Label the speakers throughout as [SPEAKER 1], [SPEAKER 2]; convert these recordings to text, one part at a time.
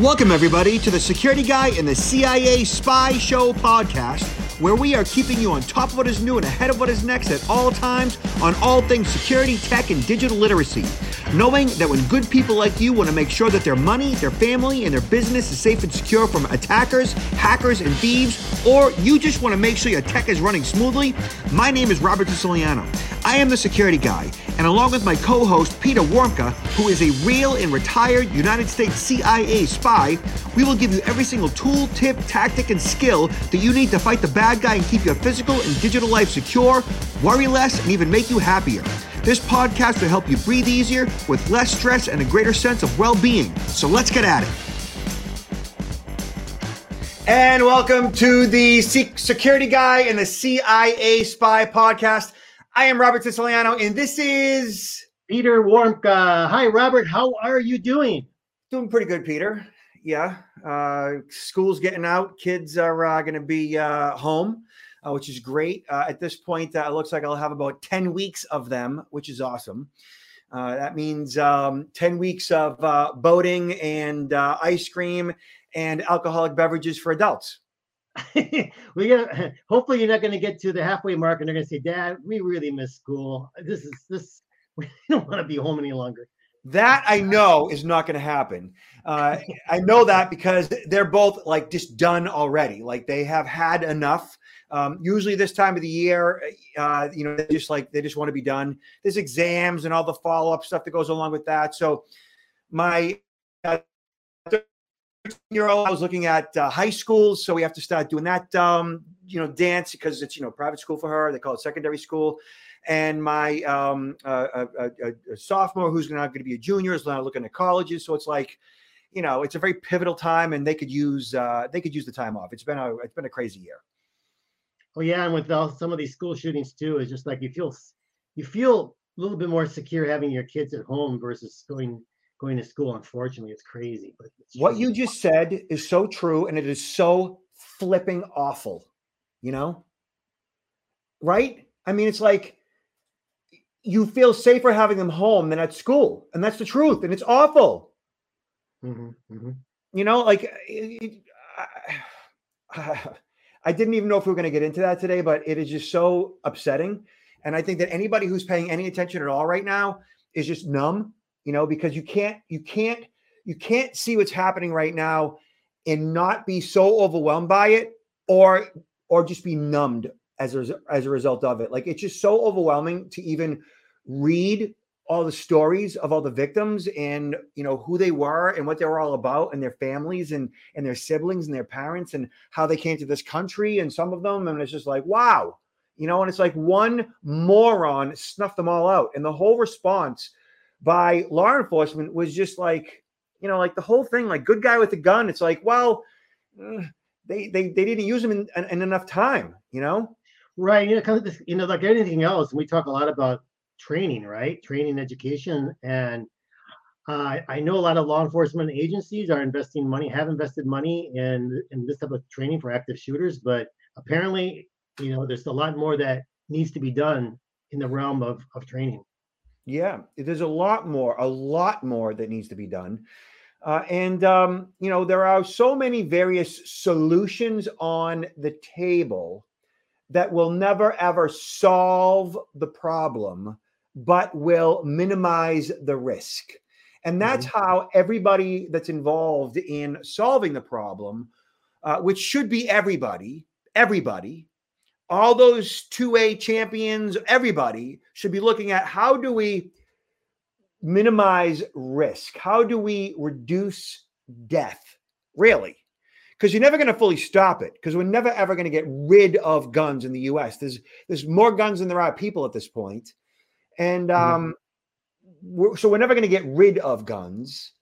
[SPEAKER 1] Welcome, everybody, to the Security Guy and the CIA Spy Show podcast, where we are keeping you on top of what is new and ahead of what is next at all times on all things security, tech, and digital literacy. Knowing that when good people like you want to make sure that their money, their family, and their business is safe and secure from attackers, hackers, and thieves, or you just want to make sure your tech is running smoothly, my name is Robert Siciliano. I am the security guy, and along with my co host, Peter Warmka, who is a real and retired United States CIA spy, we will give you every single tool, tip, tactic, and skill that you need to fight the bad guy and keep your physical and digital life secure, worry less, and even make you happier. This podcast will help you breathe easier with less stress and a greater sense of well being. So let's get at it. And welcome to the Security Guy and the CIA Spy podcast. I am Robert Siciliano, and this is
[SPEAKER 2] Peter Warmka. Hi, Robert. How are you doing?
[SPEAKER 1] Doing pretty good, Peter. Yeah, uh, school's getting out. Kids are uh, going to be uh, home, uh, which is great. Uh, at this point, uh, it looks like I'll have about 10 weeks of them, which is awesome. that means um, 10 weeks of boating and ice cream and alcoholic beverages for adults.
[SPEAKER 2] we got hopefully you're not going to get to the halfway mark and they're going to say, Dad, we really miss school. This is this we don't want to be home any longer.
[SPEAKER 1] That I know is not going to happen. Uh, I know that because they're both like just done already. Like they have had enough. Um, usually this time of the year, uh, you know, they just like they just want to be done. There's exams and all the follow up stuff that goes along with that. So my uh, year old. I was looking at uh, high schools, so we have to start doing that, um, you know, dance because it's you know private school for her. They call it secondary school. And my um, uh, a, a, a, sophomore who's now going to be a junior is now looking at colleges. So it's like, you know, it's a very pivotal time, and they could use uh, they could use the time off. It's been a it's been a crazy year.
[SPEAKER 2] Oh yeah, and with all, some of these school shootings too, it's just like you feel you feel a little bit more secure having your kids at home versus going going to school. Unfortunately, it's crazy. But it's
[SPEAKER 1] what you just said is so true, and it is so flipping awful. You know, right? I mean, it's like you feel safer having them home than at school, and that's the truth, and it's awful. Mm-hmm, mm-hmm. You know, like it, I, I didn't even know if we were going to get into that today, but it is just so upsetting. And I think that anybody who's paying any attention at all right now is just numb you know, because you can't, you can't, you can't see what's happening right now and not be so overwhelmed by it or or just be numbed as a, as a result of it. Like it's just so overwhelming to even read all the stories of all the victims and you know who they were and what they were all about and their families and and their siblings and their parents and how they came to this country and some of them and it's just like wow you know and it's like one moron snuffed them all out and the whole response by law enforcement was just like, you know, like the whole thing, like good guy with a gun. It's like, well, they they they didn't use them in, in, in enough time, you know.
[SPEAKER 2] Right. You know, you know, like anything else, we talk a lot about training, right? Training, education, and uh, I know a lot of law enforcement agencies are investing money, have invested money in in this type of training for active shooters, but apparently, you know, there's a lot more that needs to be done in the realm of of training.
[SPEAKER 1] Yeah, there's a lot more, a lot more that needs to be done. Uh, and, um, you know, there are so many various solutions on the table that will never ever solve the problem, but will minimize the risk. And that's mm-hmm. how everybody that's involved in solving the problem, uh, which should be everybody, everybody, all those 2A champions, everybody should be looking at how do we minimize risk? How do we reduce death? Really? Because you're never going to fully stop it because we're never ever going to get rid of guns in the US. There's there's more guns than there are people at this point. And mm-hmm. um, we're, so we're never going to get rid of guns.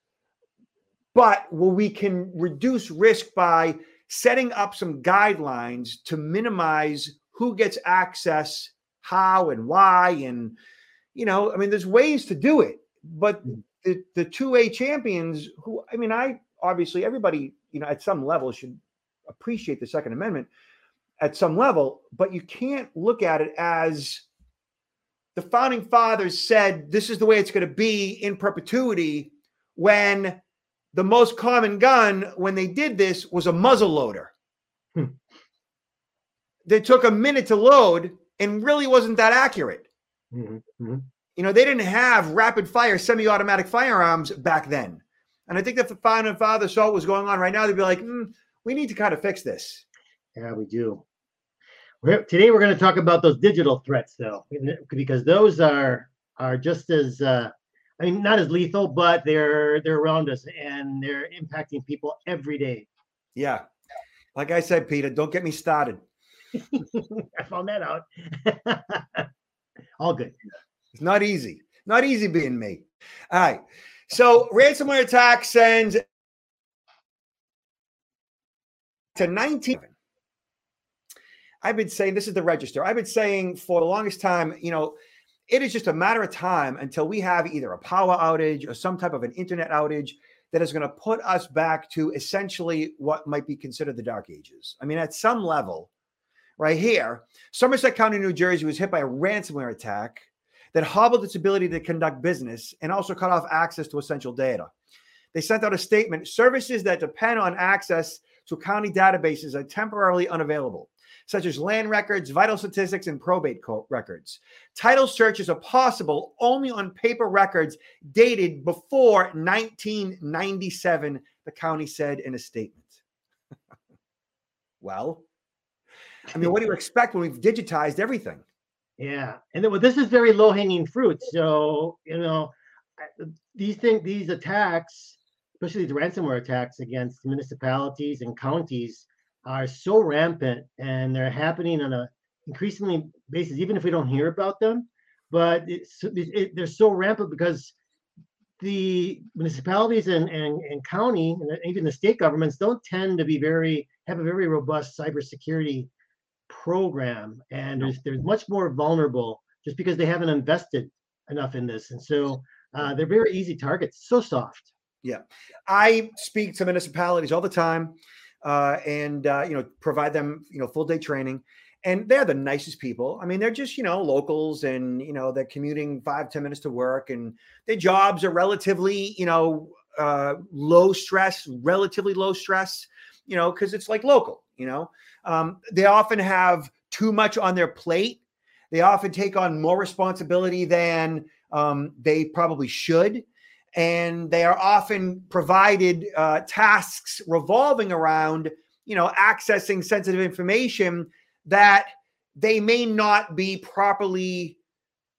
[SPEAKER 1] But well, we can reduce risk by setting up some guidelines to minimize who gets access, how and why. And, you know, I mean, there's ways to do it. But hmm. the, the 2A champions, who, I mean, I obviously, everybody, you know, at some level should appreciate the Second Amendment at some level, but you can't look at it as the founding fathers said this is the way it's going to be in perpetuity when the most common gun when they did this was a muzzle loader. Hmm. They took a minute to load and really wasn't that accurate. Mm-hmm. mm-hmm. You know, they didn't have rapid fire semi automatic firearms back then. And I think if the founder and father saw what was going on right now, they'd be like, mm, we need to kind of fix this.
[SPEAKER 2] Yeah, we do. We're, today we're going to talk about those digital threats, though, because those are are just as uh, I mean, not as lethal, but they're they're around us and they're impacting people every day.
[SPEAKER 1] Yeah, like I said, Peter, don't get me started.
[SPEAKER 2] I found that out. All good.
[SPEAKER 1] It's not easy. Not easy being me. All right. So ransomware attack sends to 19. I've been saying this is the register. I've been saying for the longest time, you know, it is just a matter of time until we have either a power outage or some type of an internet outage that is going to put us back to essentially what might be considered the dark ages. I mean, at some level, right here, Somerset County, New Jersey was hit by a ransomware attack that hobbled its ability to conduct business and also cut off access to essential data. They sent out a statement services that depend on access to county databases are temporarily unavailable such as land records, vital statistics, and probate records. Title searches are possible only on paper records dated before 1997, the county said in a statement. well, I mean, what do you expect when we've digitized everything?
[SPEAKER 2] Yeah, and then, well, this is very low hanging fruit. So you know, these things, these attacks, especially the ransomware attacks against municipalities and counties, are so rampant and they're happening on a increasingly basis, even if we don't hear about them. But it's, it, they're so rampant because the municipalities and, and, and county and even the state governments don't tend to be very have a very robust cybersecurity program. And there's, they're much more vulnerable just because they haven't invested enough in this. And so uh, they're very easy targets so soft.
[SPEAKER 1] Yeah. I speak to municipalities all the time uh, and uh, you know provide them you know full day training. And they're the nicest people. I mean they're just you know locals and you know they're commuting five ten minutes to work and their jobs are relatively you know uh, low stress relatively low stress you know because it's like local you know? Um, they often have too much on their plate. They often take on more responsibility than um, they probably should and they are often provided uh, tasks revolving around you know accessing sensitive information that they may not be properly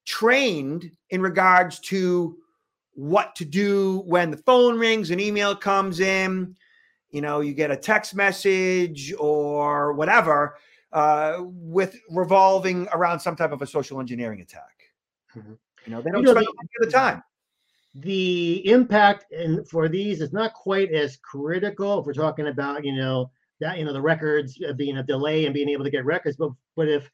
[SPEAKER 1] trained in regards to what to do when the phone rings an email comes in you know you get a text message or whatever uh, with revolving around some type of a social engineering attack mm-hmm. you know they don't you know, spend the, the time
[SPEAKER 2] the impact and for these is not quite as critical if we're talking about you know that you know the records being a delay and being able to get records but but if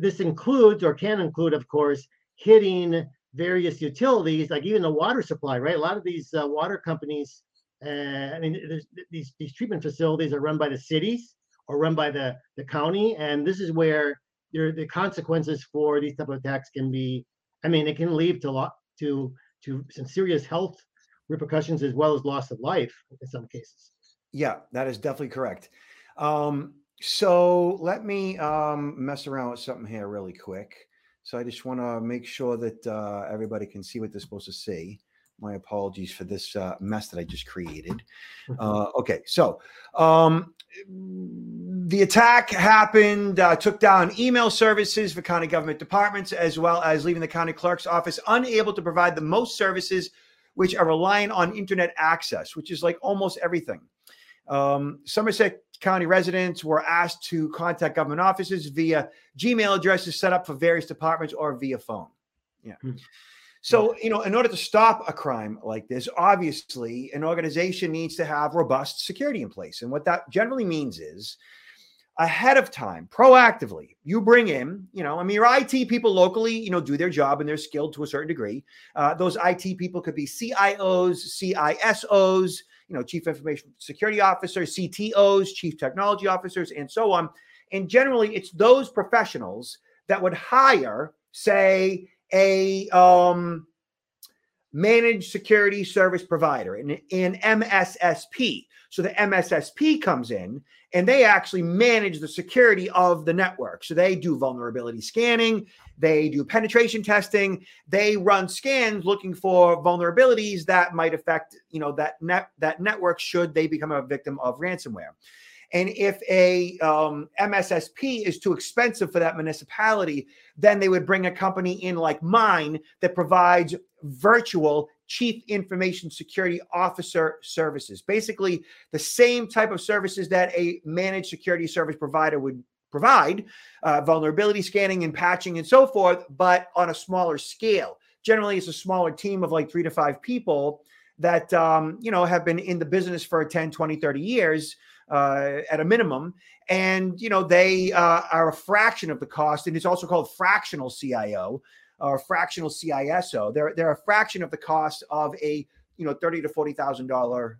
[SPEAKER 2] this includes or can include of course hitting various utilities like even the water supply right? A lot of these uh, water companies uh, i mean these these treatment facilities are run by the cities or run by the the county and this is where the consequences for these type of attacks can be i mean it can lead to a lot to to some serious health repercussions as well as loss of life in some cases.
[SPEAKER 1] Yeah, that is definitely correct. Um, so let me um, mess around with something here really quick. So I just want to make sure that uh, everybody can see what they're supposed to see. My apologies for this uh, mess that I just created. Uh, okay, so um, the attack happened, uh, took down email services for county government departments, as well as leaving the county clerk's office unable to provide the most services which are relying on internet access, which is like almost everything. Um, Somerset County residents were asked to contact government offices via Gmail addresses set up for various departments or via phone. Yeah. Hmm. So, you know, in order to stop a crime like this, obviously an organization needs to have robust security in place. And what that generally means is ahead of time, proactively, you bring in, you know, I mean, your IT people locally, you know, do their job and they're skilled to a certain degree. Uh, those IT people could be CIOs, CISOs, you know, chief information security officers, CTOs, chief technology officers, and so on. And generally, it's those professionals that would hire, say, a um, managed security service provider, an, an MSSP. So the MSSP comes in and they actually manage the security of the network. So they do vulnerability scanning, they do penetration testing, they run scans looking for vulnerabilities that might affect, you know, that net that network should they become a victim of ransomware. And if a um, MSSP is too expensive for that municipality, then they would bring a company in like mine that provides virtual chief information security officer services. Basically, the same type of services that a managed security service provider would provide uh, vulnerability scanning and patching and so forth, but on a smaller scale. Generally, it's a smaller team of like three to five people that um, you know have been in the business for 10 20 30 years uh, at a minimum. And you know they uh, are a fraction of the cost and it's also called fractional cio or fractional ciso they're, they're a fraction of the cost of a you know 30 to 40 thousand dollar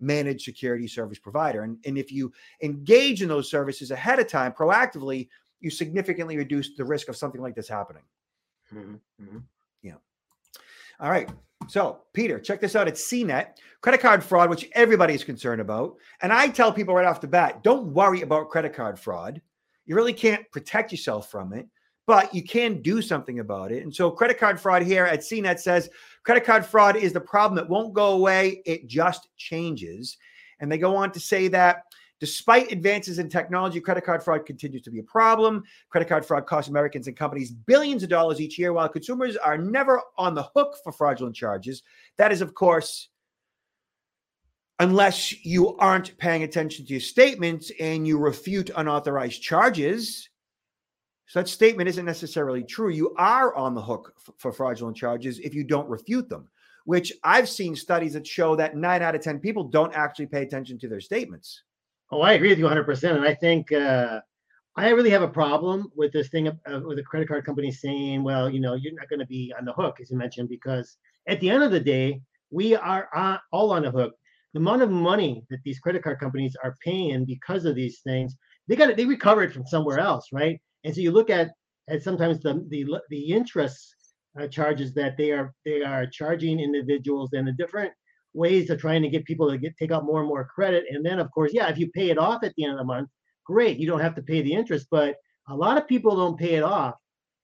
[SPEAKER 1] managed security service provider. And, and if you engage in those services ahead of time proactively you significantly reduce the risk of something like this happening. Mm-hmm. Mm-hmm. yeah. All right so, Peter, check this out. at CNET, credit card fraud, which everybody is concerned about. And I tell people right off the bat don't worry about credit card fraud. You really can't protect yourself from it, but you can do something about it. And so, credit card fraud here at CNET says credit card fraud is the problem that won't go away, it just changes. And they go on to say that Despite advances in technology, credit card fraud continues to be a problem. Credit card fraud costs Americans and companies billions of dollars each year, while consumers are never on the hook for fraudulent charges. That is, of course, unless you aren't paying attention to your statements and you refute unauthorized charges. That statement isn't necessarily true. You are on the hook for fraudulent charges if you don't refute them, which I've seen studies that show that nine out of 10 people don't actually pay attention to their statements.
[SPEAKER 2] Oh, I agree with you 100%. And I think uh, I really have a problem with this thing of, with the credit card company saying, well, you know, you're not going to be on the hook, as you mentioned, because at the end of the day, we are uh, all on the hook. The amount of money that these credit card companies are paying because of these things, they got it, they recover it from somewhere else, right? And so you look at at sometimes the the the interest uh, charges that they are they are charging individuals and the different ways of trying to get people to get take out more and more credit. And then, of course, yeah, if you pay it off at the end of the month, great, you don't have to pay the interest. But a lot of people don't pay it off,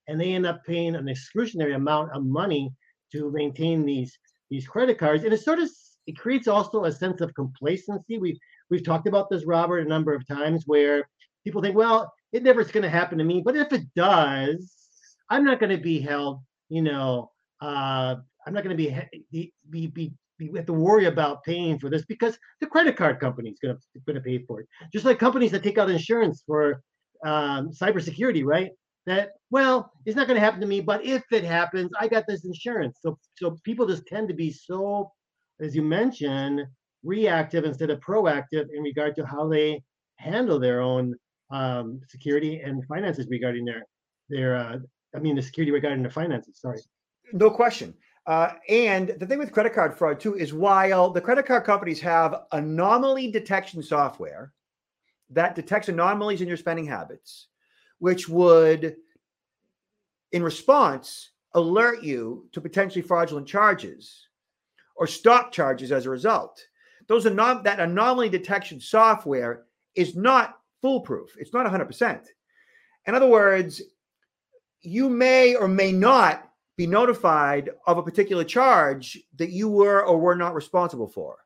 [SPEAKER 2] and they end up paying an excruciating amount of money to maintain these these credit cards. And it sort of it creates also a sense of complacency. We've we've talked about this, Robert, a number of times where people think, well, it never is going to happen to me, but if it does, I'm not going to be held, you know, uh, I'm not going to be, be be we have to worry about paying for this because the credit card company is going to going to pay for it. Just like companies that take out insurance for um, cybersecurity, right? That well, it's not going to happen to me, but if it happens, I got this insurance. So so people just tend to be so, as you mentioned, reactive instead of proactive in regard to how they handle their own um, security and finances regarding their their uh, I mean the security regarding their finances. Sorry.
[SPEAKER 1] No question. Uh, and the thing with credit card fraud too is while the credit card companies have anomaly detection software that detects anomalies in your spending habits, which would, in response, alert you to potentially fraudulent charges or stop charges as a result. Those anom- that anomaly detection software is not foolproof. It's not 100%. In other words, you may or may not be notified of a particular charge that you were or were not responsible for.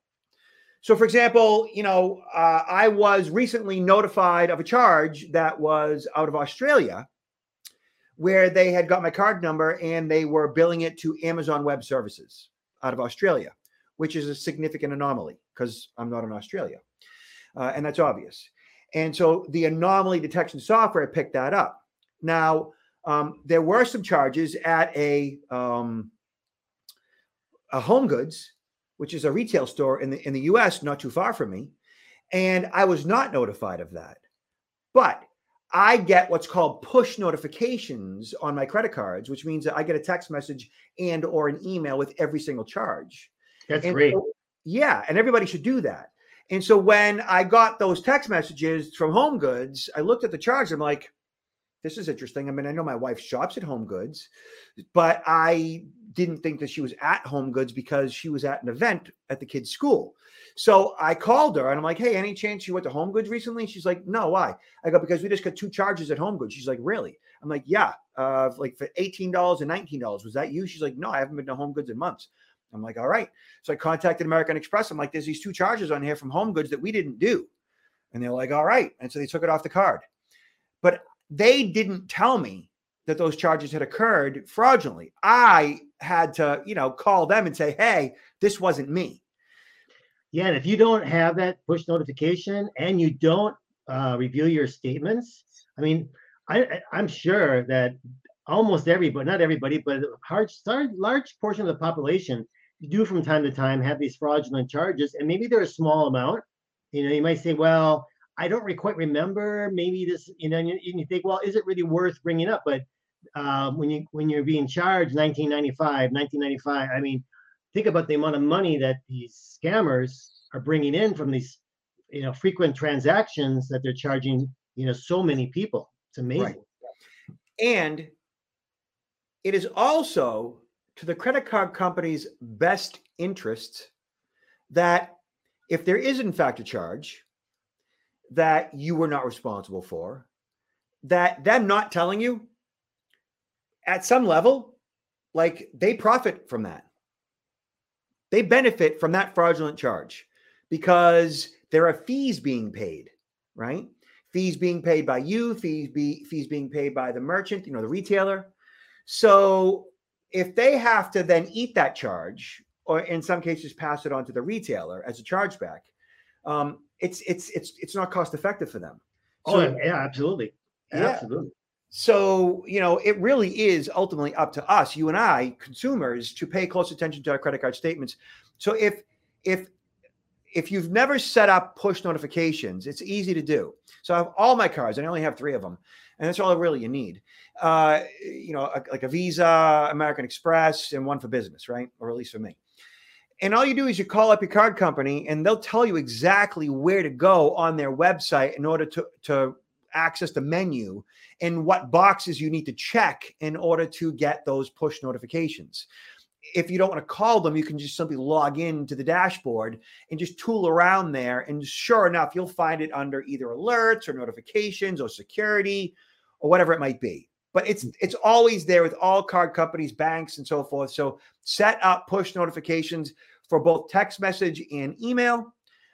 [SPEAKER 1] So, for example, you know, uh, I was recently notified of a charge that was out of Australia where they had got my card number and they were billing it to Amazon Web Services out of Australia, which is a significant anomaly because I'm not in Australia. Uh, and that's obvious. And so the anomaly detection software picked that up. Now, um, there were some charges at a um, a Home Goods, which is a retail store in the in the U.S. not too far from me, and I was not notified of that. But I get what's called push notifications on my credit cards, which means that I get a text message and or an email with every single charge.
[SPEAKER 2] That's and great. So,
[SPEAKER 1] yeah, and everybody should do that. And so when I got those text messages from Home Goods, I looked at the charge. I'm like, this is interesting. I mean, I know my wife shops at Home Goods, but I didn't think that she was at Home Goods because she was at an event at the kid's school. So I called her and I'm like, hey, any chance you went to Home Goods recently? She's like, no, why? I go, because we just got two charges at Home Goods. She's like, really? I'm like, yeah, uh, like for $18 and $19. Was that you? She's like, no, I haven't been to Home Goods in months. I'm like, all right. So I contacted American Express. I'm like, there's these two charges on here from Home Goods that we didn't do. And they're like, all right. And so they took it off the card. But they didn't tell me that those charges had occurred fraudulently. I had to, you know, call them and say, hey, this wasn't me.
[SPEAKER 2] Yeah. And if you don't have that push notification and you don't uh, review your statements, I mean, I, I'm sure that almost everybody, not everybody, but a large, large portion of the population do from time to time have these fraudulent charges, and maybe they're a small amount. You know, you might say, well, I don't quite remember. Maybe this, you know, and you, and you, think, well, is it really worth bringing up? But um, when you when you're being charged 1995, 1995, I mean, think about the amount of money that these scammers are bringing in from these, you know, frequent transactions that they're charging, you know, so many people. It's amazing. Right.
[SPEAKER 1] And it is also to the credit card company's best interest that if there is in fact a charge that you were not responsible for, that them not telling you at some level, like they profit from that. They benefit from that fraudulent charge because there are fees being paid, right? Fees being paid by you, fees be fees being paid by the merchant, you know, the retailer. So if they have to then eat that charge, or in some cases pass it on to the retailer as a chargeback, um, it's it's it's it's not cost effective for them.
[SPEAKER 2] So, oh yeah, absolutely, yeah. absolutely.
[SPEAKER 1] So you know, it really is ultimately up to us, you and I, consumers, to pay close attention to our credit card statements. So if if if you've never set up push notifications, it's easy to do. So I have all my cards, and I only have three of them, and that's all really you need uh, you know, a, like a Visa, American Express, and one for business, right? Or at least for me. And all you do is you call up your card company and they'll tell you exactly where to go on their website in order to, to access the menu and what boxes you need to check in order to get those push notifications. If you don't want to call them, you can just simply log in to the dashboard and just tool around there. And sure enough, you'll find it under either alerts or notifications or security or whatever it might be but it's mm. it's always there with all card companies, banks, and so forth. So set up push notifications for both text message and email.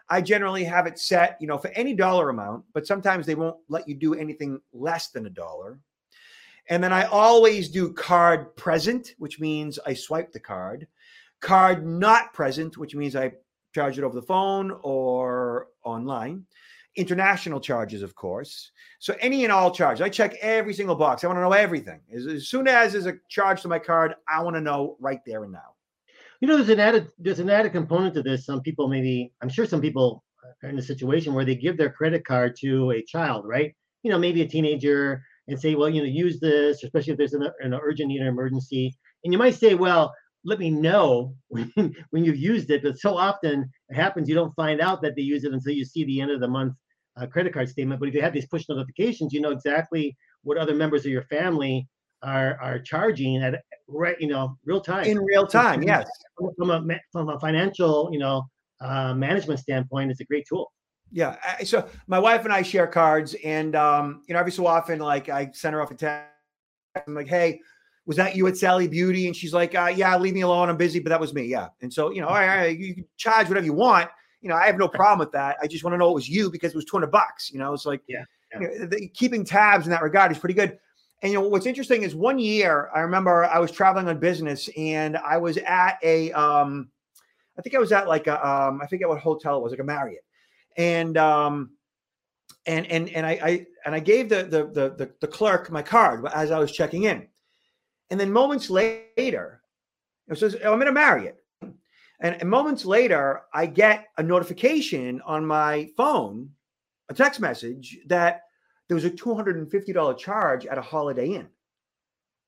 [SPEAKER 1] I generally have it set, you know, for any dollar amount, but sometimes they won't let you do anything less than a dollar. And then I always do card present, which means I swipe the card. Card not present, which means I charge it over the phone or online international charges, of course. So any and all charges, I check every single box. I want to know everything. As, as soon as there's a charge to my card, I want to know right there and now.
[SPEAKER 2] You know, there's an added there's an added component to this. Some people maybe I'm sure some people are in a situation where they give their credit card to a child, right? You know, maybe a teenager, and say, well, you know, use this, especially if there's an, an urgent need or emergency. And you might say, well, let me know when, when you've used it. But so often it happens you don't find out that they use it until you see the end of the month uh, credit card statement. But if you have these push notifications, you know exactly what other members of your family are are charging at right, you know, real time.
[SPEAKER 1] In real time, yes.
[SPEAKER 2] From a from a financial, you know, uh, management standpoint, it's a great tool.
[SPEAKER 1] Yeah. So my wife and I share cards, and um, you know, every so often, like I send her off a text. I'm like, hey, was that you at Sally Beauty? And she's like, uh, yeah, leave me alone. I'm busy, but that was me. Yeah. And so, you know, all right, all right you can charge whatever you want you know, I have no problem with that. I just want to know it was you because it was 200 bucks. You know, it's like,
[SPEAKER 2] yeah,
[SPEAKER 1] yeah. You know, the, keeping tabs in that regard is pretty good. And you know what's interesting is one year I remember I was traveling on business and I was at a um I think I was at like a um I forget what hotel it was like a Marriott. And um and and and I, I and I gave the, the the the clerk my card as I was checking in. And then moments later it says oh, I'm in a Marriott. And, and moments later, I get a notification on my phone, a text message that there was a $250 charge at a Holiday Inn.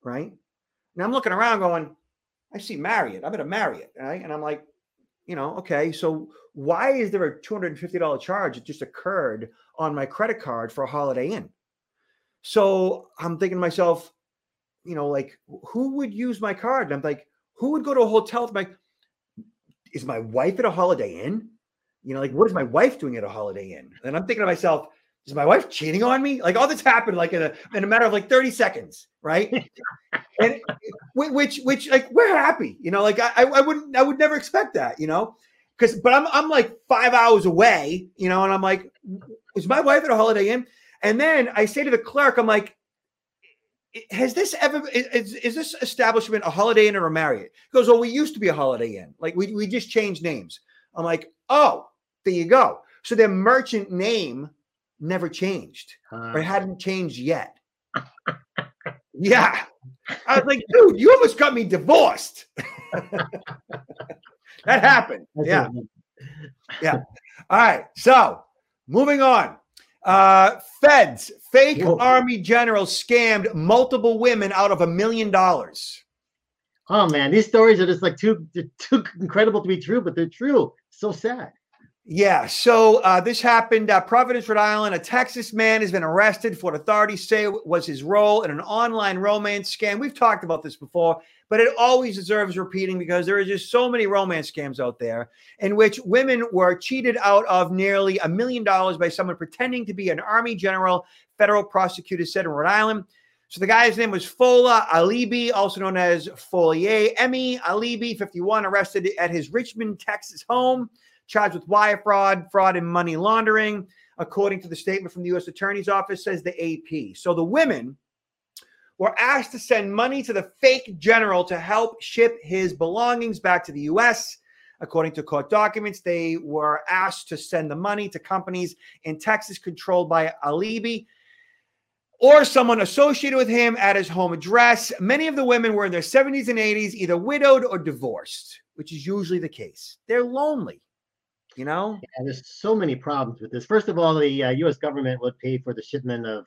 [SPEAKER 1] Right. Now I'm looking around going, I see Marriott. I'm at a Marriott. Right. And I'm like, you know, okay, so why is there a $250 charge that just occurred on my credit card for a Holiday Inn? So I'm thinking to myself, you know, like, who would use my card? And I'm like, who would go to a hotel with my is my wife at a holiday inn? You know, like what is my wife doing at a holiday inn? And I'm thinking to myself, is my wife cheating on me? Like all this happened like in a in a matter of like 30 seconds, right? and which which like we're happy, you know, like I I wouldn't I would never expect that, you know. Because but I'm I'm like five hours away, you know, and I'm like, is my wife at a holiday inn? And then I say to the clerk, I'm like, has this ever is, is this establishment a holiday inn or a marriott he goes well we used to be a holiday inn like we, we just changed names i'm like oh there you go so their merchant name never changed uh, or hadn't changed yet. Yeah. I was like dude you almost got me divorced. That happened. Yeah. yeah. all right. So moving on. Uh, feds, fake Whoa. army general scammed multiple women out of a million dollars.
[SPEAKER 2] Oh man, these stories are just like too too incredible to be true, but they're true. So sad.
[SPEAKER 1] Yeah. So uh, this happened at Providence, Rhode Island. A Texas man has been arrested for what authorities say was his role in an online romance scam. We've talked about this before but it always deserves repeating because there are just so many romance scams out there in which women were cheated out of nearly a million dollars by someone pretending to be an army general, federal prosecutor said in Rhode Island. So the guy's name was Fola Alabi, also known as Folier. Emmy Alabi, 51, arrested at his Richmond, Texas home, charged with wire fraud, fraud, and money laundering, according to the statement from the U.S. Attorney's Office, says the AP. So the women were asked to send money to the fake general to help ship his belongings back to the U.S. According to court documents, they were asked to send the money to companies in Texas controlled by Alabi or someone associated with him at his home address. Many of the women were in their 70s and 80s, either widowed or divorced, which is usually the case. They're lonely, you know?
[SPEAKER 2] Yeah, there's so many problems with this. First of all, the uh, U.S. government would pay for the shipment of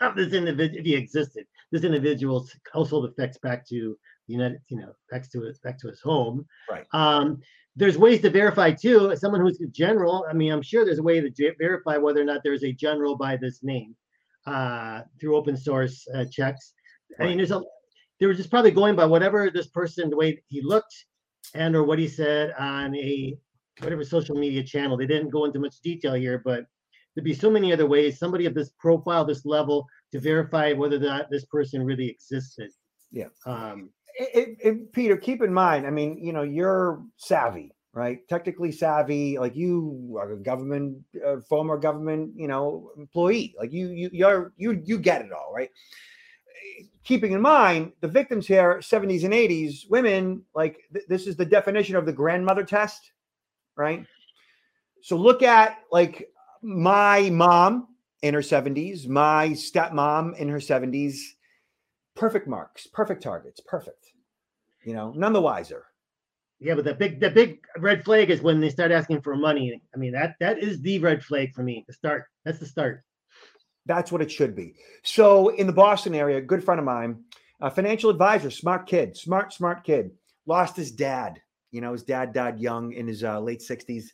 [SPEAKER 2] this individual if he existed this individual's household effects back to the united you know back to his back to his home
[SPEAKER 1] right
[SPEAKER 2] um there's ways to verify too as someone who's a general i mean i'm sure there's a way to verify whether or not there's a general by this name uh through open source uh, checks right. i mean there's a they were just probably going by whatever this person the way he looked and or what he said on a whatever social media channel they didn't go into much detail here but there'd be so many other ways somebody of this profile this level to verify whether that this person really existed.
[SPEAKER 1] Yeah. Um it, it, peter keep in mind i mean you know you're savvy right? Technically savvy like you are a government uh, former government you know employee. Like you you you're you you get it all right? Keeping in mind the victims here 70s and 80s women like th- this is the definition of the grandmother test right so look at like my mom in her 70s, my stepmom in her 70s, perfect marks, perfect targets, perfect. You know, none the wiser.
[SPEAKER 2] Yeah, but the big the big red flag is when they start asking for money. I mean, that that is the red flag for me. The start. That's the start.
[SPEAKER 1] That's what it should be. So in the Boston area, a good friend of mine, a financial advisor, smart kid, smart, smart kid, lost his dad. You know, his dad died young in his uh, late 60s.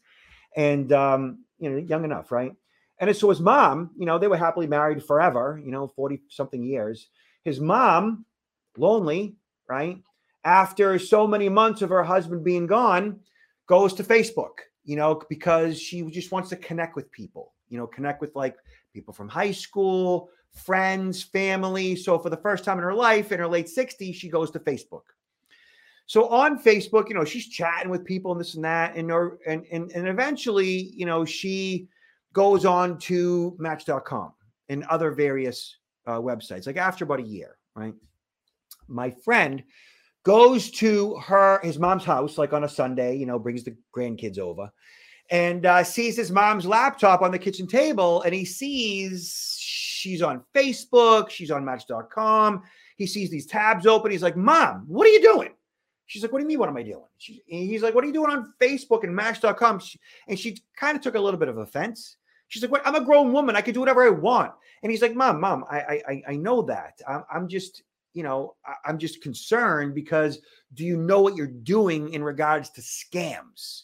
[SPEAKER 1] And um, you know, young enough, right? And so his mom, you know, they were happily married forever, you know, 40 something years. His mom, lonely, right? After so many months of her husband being gone, goes to Facebook, you know, because she just wants to connect with people, you know, connect with like people from high school, friends, family. So for the first time in her life, in her late 60s, she goes to Facebook. So on Facebook, you know, she's chatting with people and this and that, and and and, and eventually, you know, she goes on to Match.com and other various uh, websites. Like after about a year, right? My friend goes to her his mom's house like on a Sunday, you know, brings the grandkids over, and uh, sees his mom's laptop on the kitchen table, and he sees she's on Facebook, she's on Match.com. He sees these tabs open. He's like, "Mom, what are you doing?" She's like, What do you mean? What am I doing? She, he's like, What are you doing on Facebook and Match.com? She, and she kind of took a little bit of offense. She's like, "What? I'm a grown woman. I can do whatever I want." And he's like, "Mom, mom, I I I know that. I'm, I'm just." You know, I'm just concerned because do you know what you're doing in regards to scams?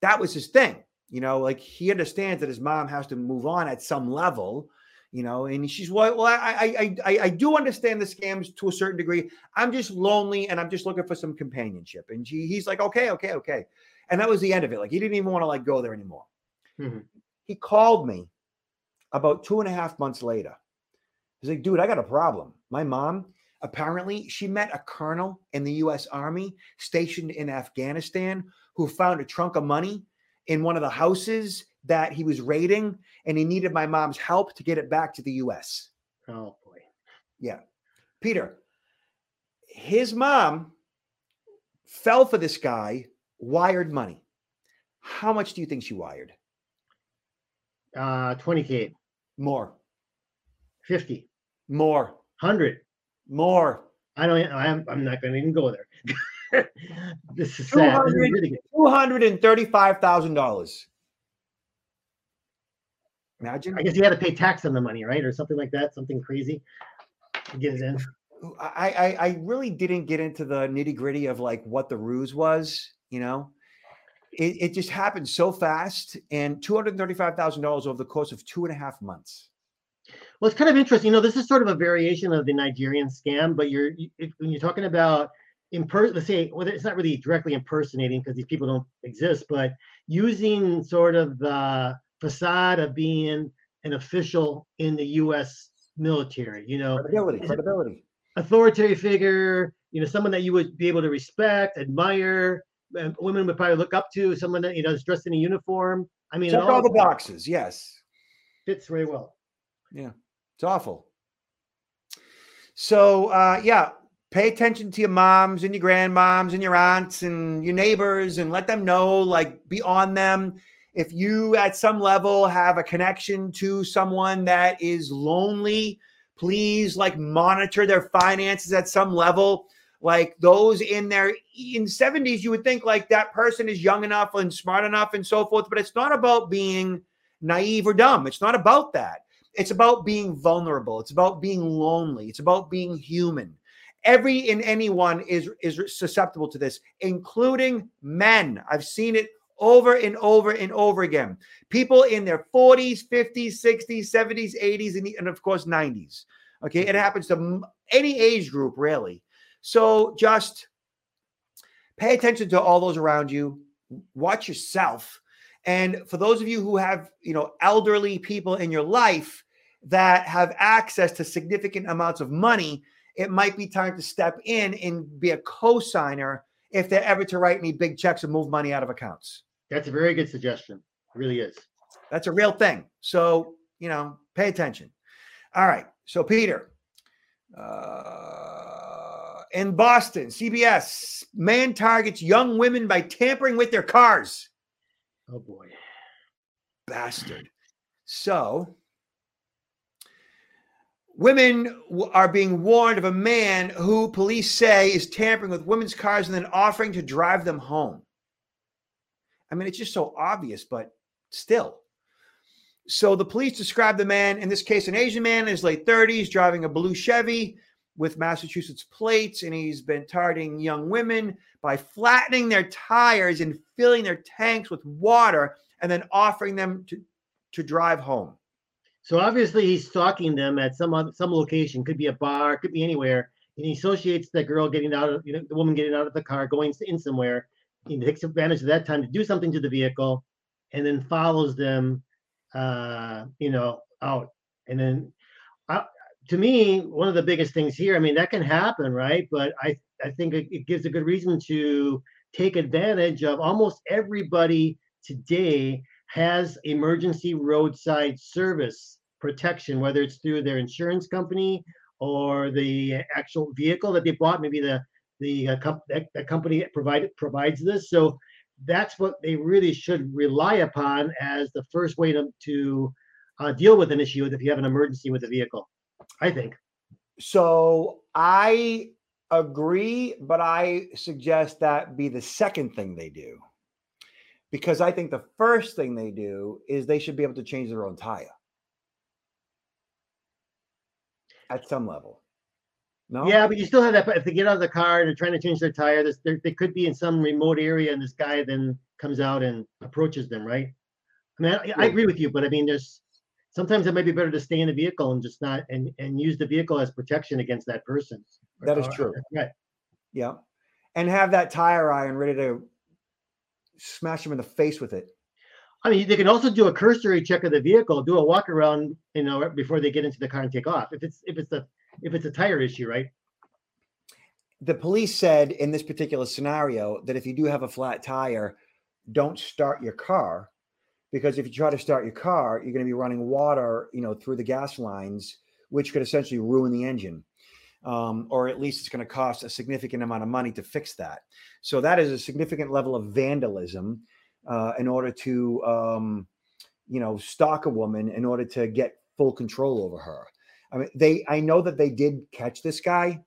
[SPEAKER 1] That was his thing. You know, like he understands that his mom has to move on at some level, you know and she's well, well I, I i i do understand the scams to a certain degree. I'm just lonely and i'm just looking for some companionship. And she, he's like okay okay okay. And that was the end of it. Like he didn't even want to like go there anymore.
[SPEAKER 2] Mhm.
[SPEAKER 1] he called me about two and a half months later. He's like dude i got a problem. My mom apparently she met a colonel in the u.s army stationed in afghanistan who found a trunk of money in one of the houses that he was raiding and he needed my mom's help to get it back to the US.
[SPEAKER 2] Oh boy. Yeah.
[SPEAKER 1] Peter, his mom fell for this guy, wired money. How much do you think she wired?
[SPEAKER 2] Uh 20k,
[SPEAKER 1] More,
[SPEAKER 2] 50,
[SPEAKER 1] more,
[SPEAKER 2] 100.
[SPEAKER 1] more.
[SPEAKER 2] I don't I'm I'm not gonna even go there. this is sad.
[SPEAKER 1] 200.
[SPEAKER 2] really good.
[SPEAKER 1] $235,000. Imagine.
[SPEAKER 2] I guess you had to pay tax on the money, right? Or something like that, something crazy to get it in.
[SPEAKER 1] I, I I really didn't get into the nitty gritty of like what the ruse was. You know, it, it just happened so fast, and two hundred thirty-five thousand dollars over the course of two and a half months.
[SPEAKER 2] Well, it's kind of interesting. You know, this is sort of a variation of the Nigerian scam, but you're you, when you're talking about imper let's say well, it's not really directly impersonating because these people don't exist, but using sort of the facade of being an official in the U.S. military. You know,
[SPEAKER 1] Credibility, credibility.
[SPEAKER 2] authoritative figure, you know, someone that you would be able to respect, admire, women would probably look up to, someone that you know is dressed in a uniform. I mean,
[SPEAKER 1] Check all
[SPEAKER 2] all
[SPEAKER 1] the boxes. Yes,
[SPEAKER 2] fits very well.
[SPEAKER 1] Yeah, it's awful. So uh, yeah, pay attention to your moms and your grandmoms and your aunts and your neighbors, and let them know. Like, be on them. If you at some level have a connection to someone that is lonely, please like monitor their finances at some level. Like those in their in 70s, you would think like that person is young enough and smart enough and so forth, but it's not about being naive or dumb. It's not about that. It's about being vulnerable. It's about being lonely. It's about being human. Every and anyone is is susceptible to this, including men. I've seen it over and over and over again. People in their 40s, 50s, 60s, 70s, 80s, and, and of course 90s. Okay, it happens to any age group, really. So just pay attention to all those around you. Watch yourself. And for those of you who have, you know, elderly people in your life that have access to significant amounts of money, it might be time to step in and be a co-signer if they're ever to write any big checks or move money out of accounts.
[SPEAKER 2] That's a very good suggestion. It really is.
[SPEAKER 1] That's a real thing. So, you know, pay attention. All right. So, Peter, uh, in Boston, CBS, man targets young women by tampering with their cars.
[SPEAKER 2] Oh boy.
[SPEAKER 1] Bastard. So, women are being warned of a man who police say is tampering with women's cars and then offering to drive them home. I mean, it's just so obvious, but still. So the police describe the man, in this case, an Asian man in his late 30s, driving a blue Chevy with Massachusetts plates, and he's been targeting young women by flattening their tires and filling their tanks with water and then offering them to, to drive home.
[SPEAKER 2] So obviously he's stalking them at some other, some location. Could be a bar, could be anywhere. And he associates the girl getting out of you know the woman getting out of the car, going in somewhere. He takes advantage of that time to do something to the vehicle, and then follows them, uh, you know, out. And then, uh, to me, one of the biggest things here. I mean, that can happen, right? But I I think it, it gives a good reason to take advantage of almost everybody today has emergency roadside service protection, whether it's through their insurance company or the actual vehicle that they bought, maybe the the uh, that, that company provided provides this. So that's what they really should rely upon as the first way to to uh, deal with an issue if you have an emergency with a vehicle. I think.
[SPEAKER 1] So I agree, but I suggest that be the second thing they do. Because I think the first thing they do is they should be able to change their own tire at some level. No?
[SPEAKER 2] Yeah, but you still have that. But If they get out of the car and they're trying to change their tire, this, they're- could be in some remote area, and this guy then comes out and approaches them, right? I mean, I, I agree with you, but I mean, there's sometimes it might be better to stay in the vehicle and just not and and use the vehicle as protection against that person.
[SPEAKER 1] That is true.
[SPEAKER 2] Right.
[SPEAKER 1] Yeah. And have that tire iron ready to smash him in the face with it.
[SPEAKER 2] I mean, they can also do a cursory check of the vehicle, do a walk around, you know, before they get into the car and take off. If it's if it's a if it's a tire issue, right?
[SPEAKER 1] The police said in this particular scenario that if you do have a flat tire, don't start your car because if you try to start your car, you're going to be running water, you know, through the gas lines, which could essentially ruin the engine. Um, or at least it's going to cost a significant amount of money to fix that. So that is a significant level of vandalism uh, in order to, um, you know, stalk a woman in order to get full control over her. I mean, they. I know that they did catch this guy.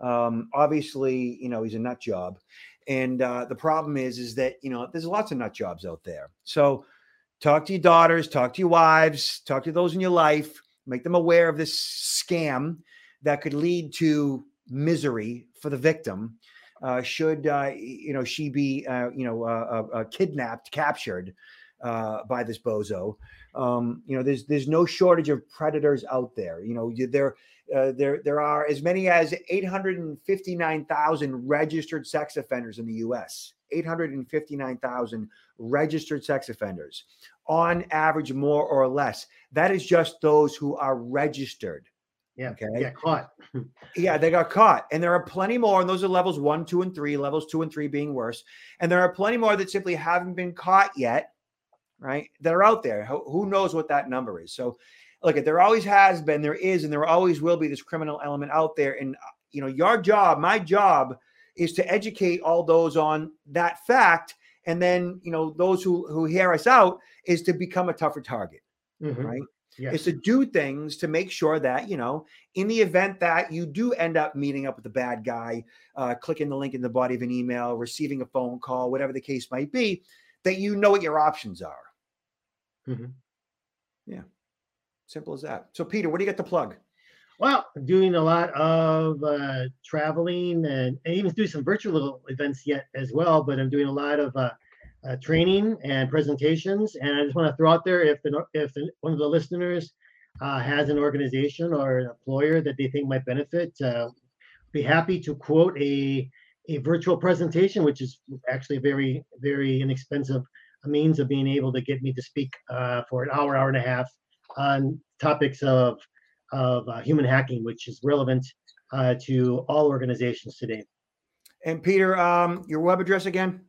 [SPEAKER 1] Um, obviously, you know, he's a nut job, and uh, the problem is, is that you know, there's lots of nut jobs out there. So, talk to your daughters, talk to your wives, talk to those in your life, make them aware of this scam that could lead to misery for the victim. Uh, should uh, you know she be uh, you know uh, uh, kidnapped, captured by this bozo? Um, you know, there's there's no shortage of predators out there. You know, you, there uh, there there are as many as 859,000 registered sex offenders in the U.S. 859,000 registered sex offenders, on average, more or less. That is just those who are registered.
[SPEAKER 2] Yeah.
[SPEAKER 1] Okay.
[SPEAKER 2] Get caught.
[SPEAKER 1] Yeah, they got caught. And there are plenty more, and those are levels one, two, and three, levels two and three being worse. And there are plenty more that simply haven't been caught yet, right? That are out there. Who, knows what that number is? So, look, there always has been, there is, and there always will be this criminal element out there. And, uh, you know, your job, my job is to educate all those on that fact. And then, you know, those who, who hear us out is to become a tougher target
[SPEAKER 2] Mhm.
[SPEAKER 1] right?
[SPEAKER 2] Yes.
[SPEAKER 1] Is to do things to make sure that, you know, in the event that you do end up meeting up with a bad guy, uh, clicking the link in the body of an email, receiving a phone call, whatever the case might be, that you know what your options are.
[SPEAKER 2] Mhm.
[SPEAKER 1] Yeah. Simple as that. So, Peter, what do you got to plug?
[SPEAKER 2] Well, I'm doing a lot of uh, traveling and, and even do some virtual events yet as well. But I'm doing a lot of uh, uh, training and presentations. And I just want to throw out there if the, if the, one of the listeners uh, has an organization or an employer that they think might benefit, uh, be happy to quote a a virtual presentation, which is actually very very inexpensive means of being able to get me to speak uh, for an hour, hour and a half on topics of of uh, human hacking, which is relevant uh, to all organizations today.
[SPEAKER 1] And, Peter, um, your web address again?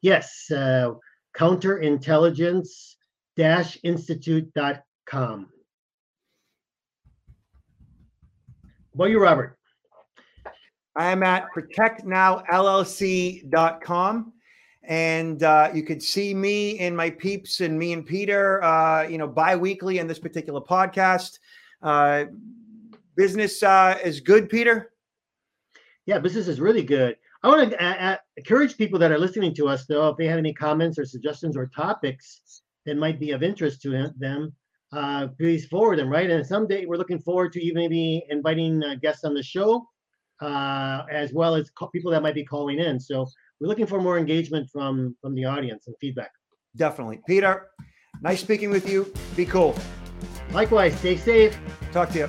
[SPEAKER 2] Yes, uh, counterintelligence-institute.com. What about you, Robert?
[SPEAKER 1] I am at protectnowllc.com. And uh, you could see me and my peeps and me and Peter, uh, you know, bi-weekly in this particular podcast. Uh, business uh, is good, Peter.
[SPEAKER 2] Yeah, business is really good. I want to uh, encourage people that are listening to us, though, if they have any comments or suggestions or topics that might be of interest to them, uh, please forward them, right? And someday we're looking forward to even maybe inviting uh, guests on the show, uh, as well as co- people that might be calling in. So we're looking for more engagement from from the audience and feedback.
[SPEAKER 1] Definitely. Peter, nice speaking with you. Be cool.
[SPEAKER 2] Likewise, stay safe.
[SPEAKER 1] Talk to you.